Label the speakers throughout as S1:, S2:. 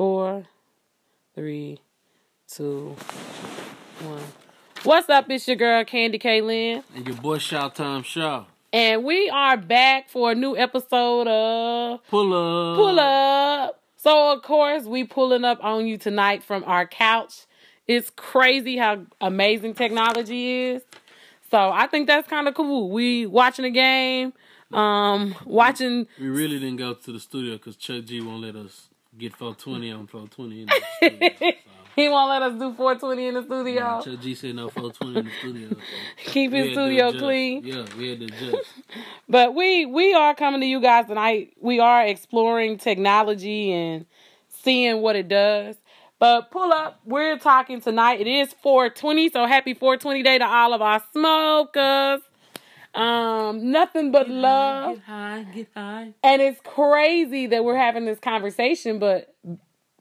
S1: Four, three, two, one. What's up? It's your girl CandiKlynn.
S2: And your boy ShawTime Shaw.
S1: And we are back for a new episode of
S2: Pull up.
S1: Pull Up. So of course we pulling up on you tonight from our couch. It's crazy how amazing technology is. So I think that's kind of cool. We watching a game, um, watching.
S2: We really didn't go to the studio because Chuck G won't let us get 420 on 420 in the studio. So.
S1: He won't let us do 420 in the studio.
S2: Nah, Chuck G said no 420 in the studio. So
S1: Keep his studio clean.
S2: Yeah, we had to adjust.
S1: But we we are coming to you guys tonight. We are exploring technology and seeing what it does. But pull up, we're talking tonight. It is 420, so happy 420 day to all of our smokers. Um, nothing but love.
S2: Get high, get high.
S1: And it's crazy that we're having this conversation, but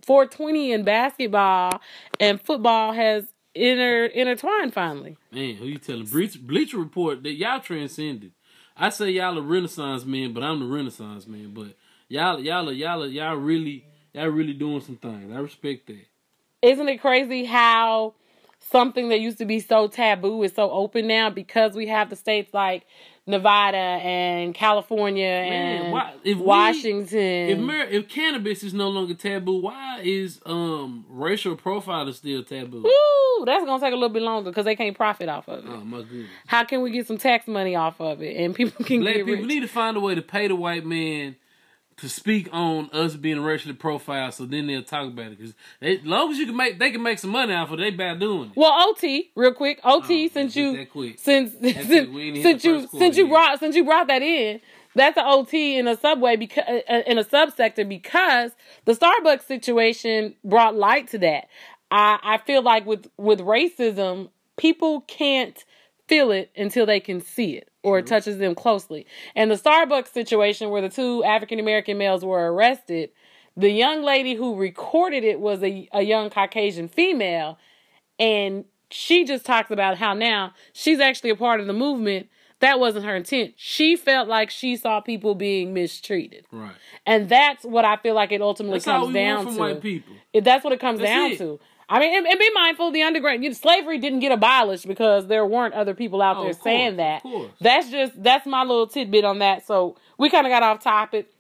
S1: 420 in basketball and football has inter intertwined finally.
S2: Man, who you telling? Bleacher, Bleacher Report that y'all transcended. I say y'all a Renaissance man, but I'm the Renaissance man. But y'all, y'all, are, y'all, are, y'all really, y'all really doing some things. I respect that.
S1: Isn't it crazy how something that used to be so taboo is so open now because we have the states like Nevada and California
S2: Man,
S1: and
S2: why- if we-
S1: Washington.
S2: If mar- if cannabis is no longer taboo, why is um racial profiling still taboo?
S1: Woo, that's gonna take a little bit longer because they can't profit off of it.
S2: Oh my goodness.
S1: How can we get some tax money off of it and people can
S2: Black
S1: get
S2: people
S1: rich?
S2: need to find a way to pay the white man to speak on us being racially profiled, so then they'll talk about it. Because as long as you can make, they can make some money off of it. They bad doing it.
S1: Well, OT, real quick, OT,
S2: Oh,
S1: since you since since,
S2: We ain't hit
S1: since you since you
S2: yet.
S1: brought since you brought that in, that's an OT in a subway because uh, uh, in a subsector because the Starbucks situation brought light to that. I I feel like with with racism, people can't feel it until they can see it or it touches them closely. And the Starbucks situation where the two African American males were arrested, the young lady who recorded it was a, a young Caucasian female and she just talks about how now she's actually a part of the movement. That wasn't her intent. She felt like she saw people being mistreated.
S2: Right.
S1: And that's what I feel like it ultimately
S2: That's
S1: comes down to. It- that's what it comes
S2: That's
S1: down
S2: it.
S1: to. I mean, and, and be mindful, the underground you know, slavery didn't get abolished because there weren't other people out
S2: Oh,
S1: there
S2: course,
S1: saying
S2: of
S1: that.
S2: course.
S1: That's just that's my little tidbit on that. So we kind of got off topic.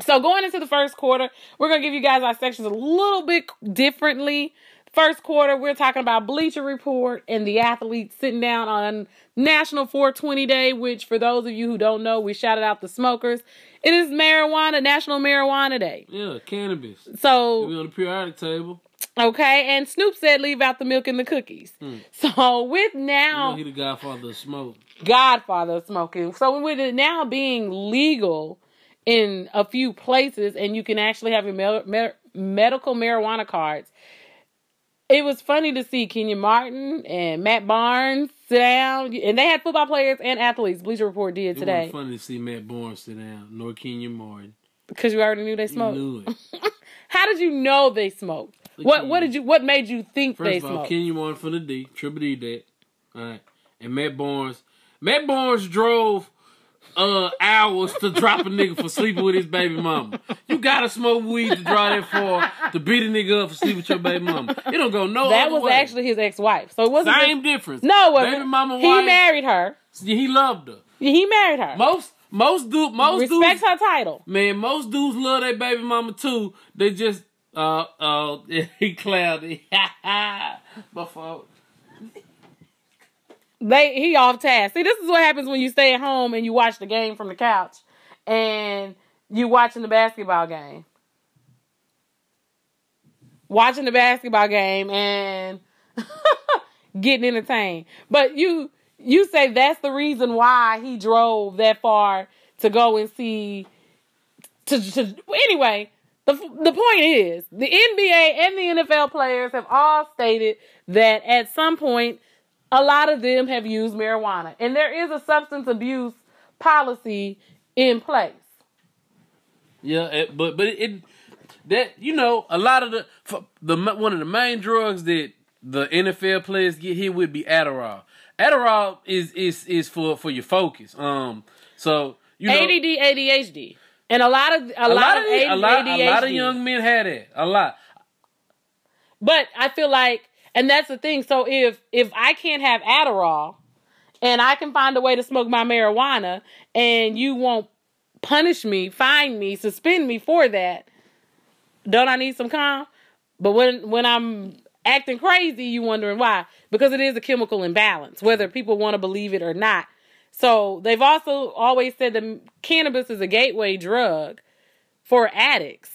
S1: So going into the first quarter, we're gonna give you guys our sections a little bit differently. First quarter, we're talking about Bleacher Report and the athletes sitting down on National 420 Day, which for those of you who don't know, we shouted out the smokers. It is marijuana, National Marijuana Day.
S2: Yeah, cannabis.
S1: So we
S2: on the periodic table.
S1: Okay, and Snoop said leave out the milk and the cookies. Hmm. So with
S2: You know
S1: now
S2: he the godfather of smoke.
S1: Godfather of smoking. So with it now being legal in a few places, and you can actually have your me- me- medical marijuana cards. It was funny to see Kenyon Martin and Matt Barnes sit down, and they had football players and athletes. Bleacher Report did
S2: It
S1: today
S2: was funny to see Matt Barnes sit down, nor Kenyon Martin.
S1: because you already knew they
S2: You
S1: smoked.
S2: knew it.
S1: How did you know they smoked? What What did you? What made you think
S2: First
S1: they
S2: of all,
S1: smoked?
S2: Martin from the D, Triple D that. Alright. And Matt Barnes. Matt Barnes drove uh hours to drop a nigga for sleeping with his baby mama. You gotta smoke weed to drive that far to beat a nigga up for sleeping with your baby mama. It don't go no
S1: that was
S2: way.
S1: actually his ex-wife. So it wasn't
S2: same
S1: just-
S2: difference.
S1: no, it wasn't.
S2: Baby mama
S1: he
S2: wife,
S1: married her.
S2: he loved her.
S1: He married her.
S2: Most most dude most
S1: Respect
S2: dudes
S1: her title.
S2: Man, most dudes love their baby mama too. They just uh uh he cloudy. My fault.
S1: They he off task. See, this is what happens when you stay at home and you watch the game from the couch, and you watching the basketball game, watching the basketball game and getting entertained. But you you say that's the reason why he drove that far to go and see. To, to anyway, the the point is the NBA and the NFL players have all stated that at some point a lot of them have used marijuana, and there is a substance abuse policy in place.
S2: Yeah, it, but but it, it that you know a lot of the the one of the main drugs that the NFL players get hit with be Adderall. Adderall is is is for for your focus. Um, so you know
S1: ADD, ADHD, And a lot of a,
S2: A,
S1: lot,
S2: lot
S1: of
S2: a lot, a
S1: ADHD.
S2: lot of young men had it. A lot.
S1: But I feel like, and that's the thing. So if if I can't have Adderall, and I can find a way to smoke my marijuana, and you won't punish me, fine me, suspend me for that, don't I need some calm? But when when I'm acting crazy, you wondering why? Because it is a chemical imbalance, whether people want to believe it or not. So they've also always said that cannabis is a gateway drug for addicts.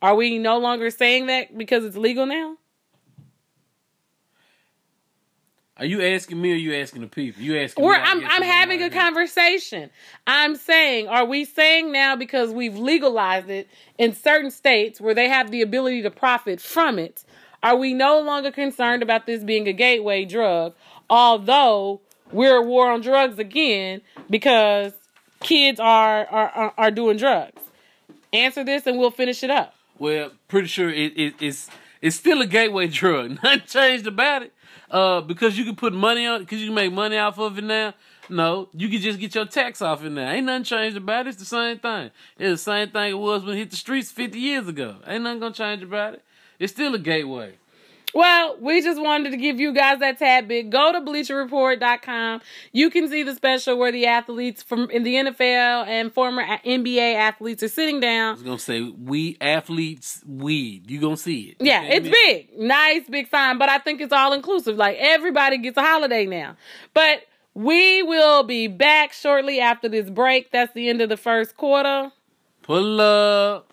S1: Are we no longer saying that because it's legal now?
S2: Are you asking me or are you asking the people? You asking? I
S1: I'm I'm having a conversation. I'm saying, are we saying now because we've legalized it in certain states where they have the ability to profit from it? Are we no longer concerned about this being a gateway drug? Although we're at war on drugs again because kids are are are, doing drugs. Answer this and we'll finish it up.
S2: Well, pretty sure it, it, it's it's still a gateway drug. Nothing changed about it. Uh, because you can put money on, because you can make money off of it now. No, you can just get your tax off it now. Ain't nothing changed about it. It's the same thing. It's the same thing it was when it hit the streets 50 years ago. Ain't nothing gonna change about it. It's still a gateway.
S1: Well, we just wanted to give you guys that tad bit. Go to bleacherreport.com. You can see the special where the athletes from in the NFL and former NBA athletes are sitting down.
S2: I was gonna say we athletes weed. You gonna see it.
S1: Yeah, it's big. Nice big sign, but I think it's all inclusive. Like everybody gets a holiday now. But we will be back shortly after this break. That's the end of the first quarter.
S2: Pull up.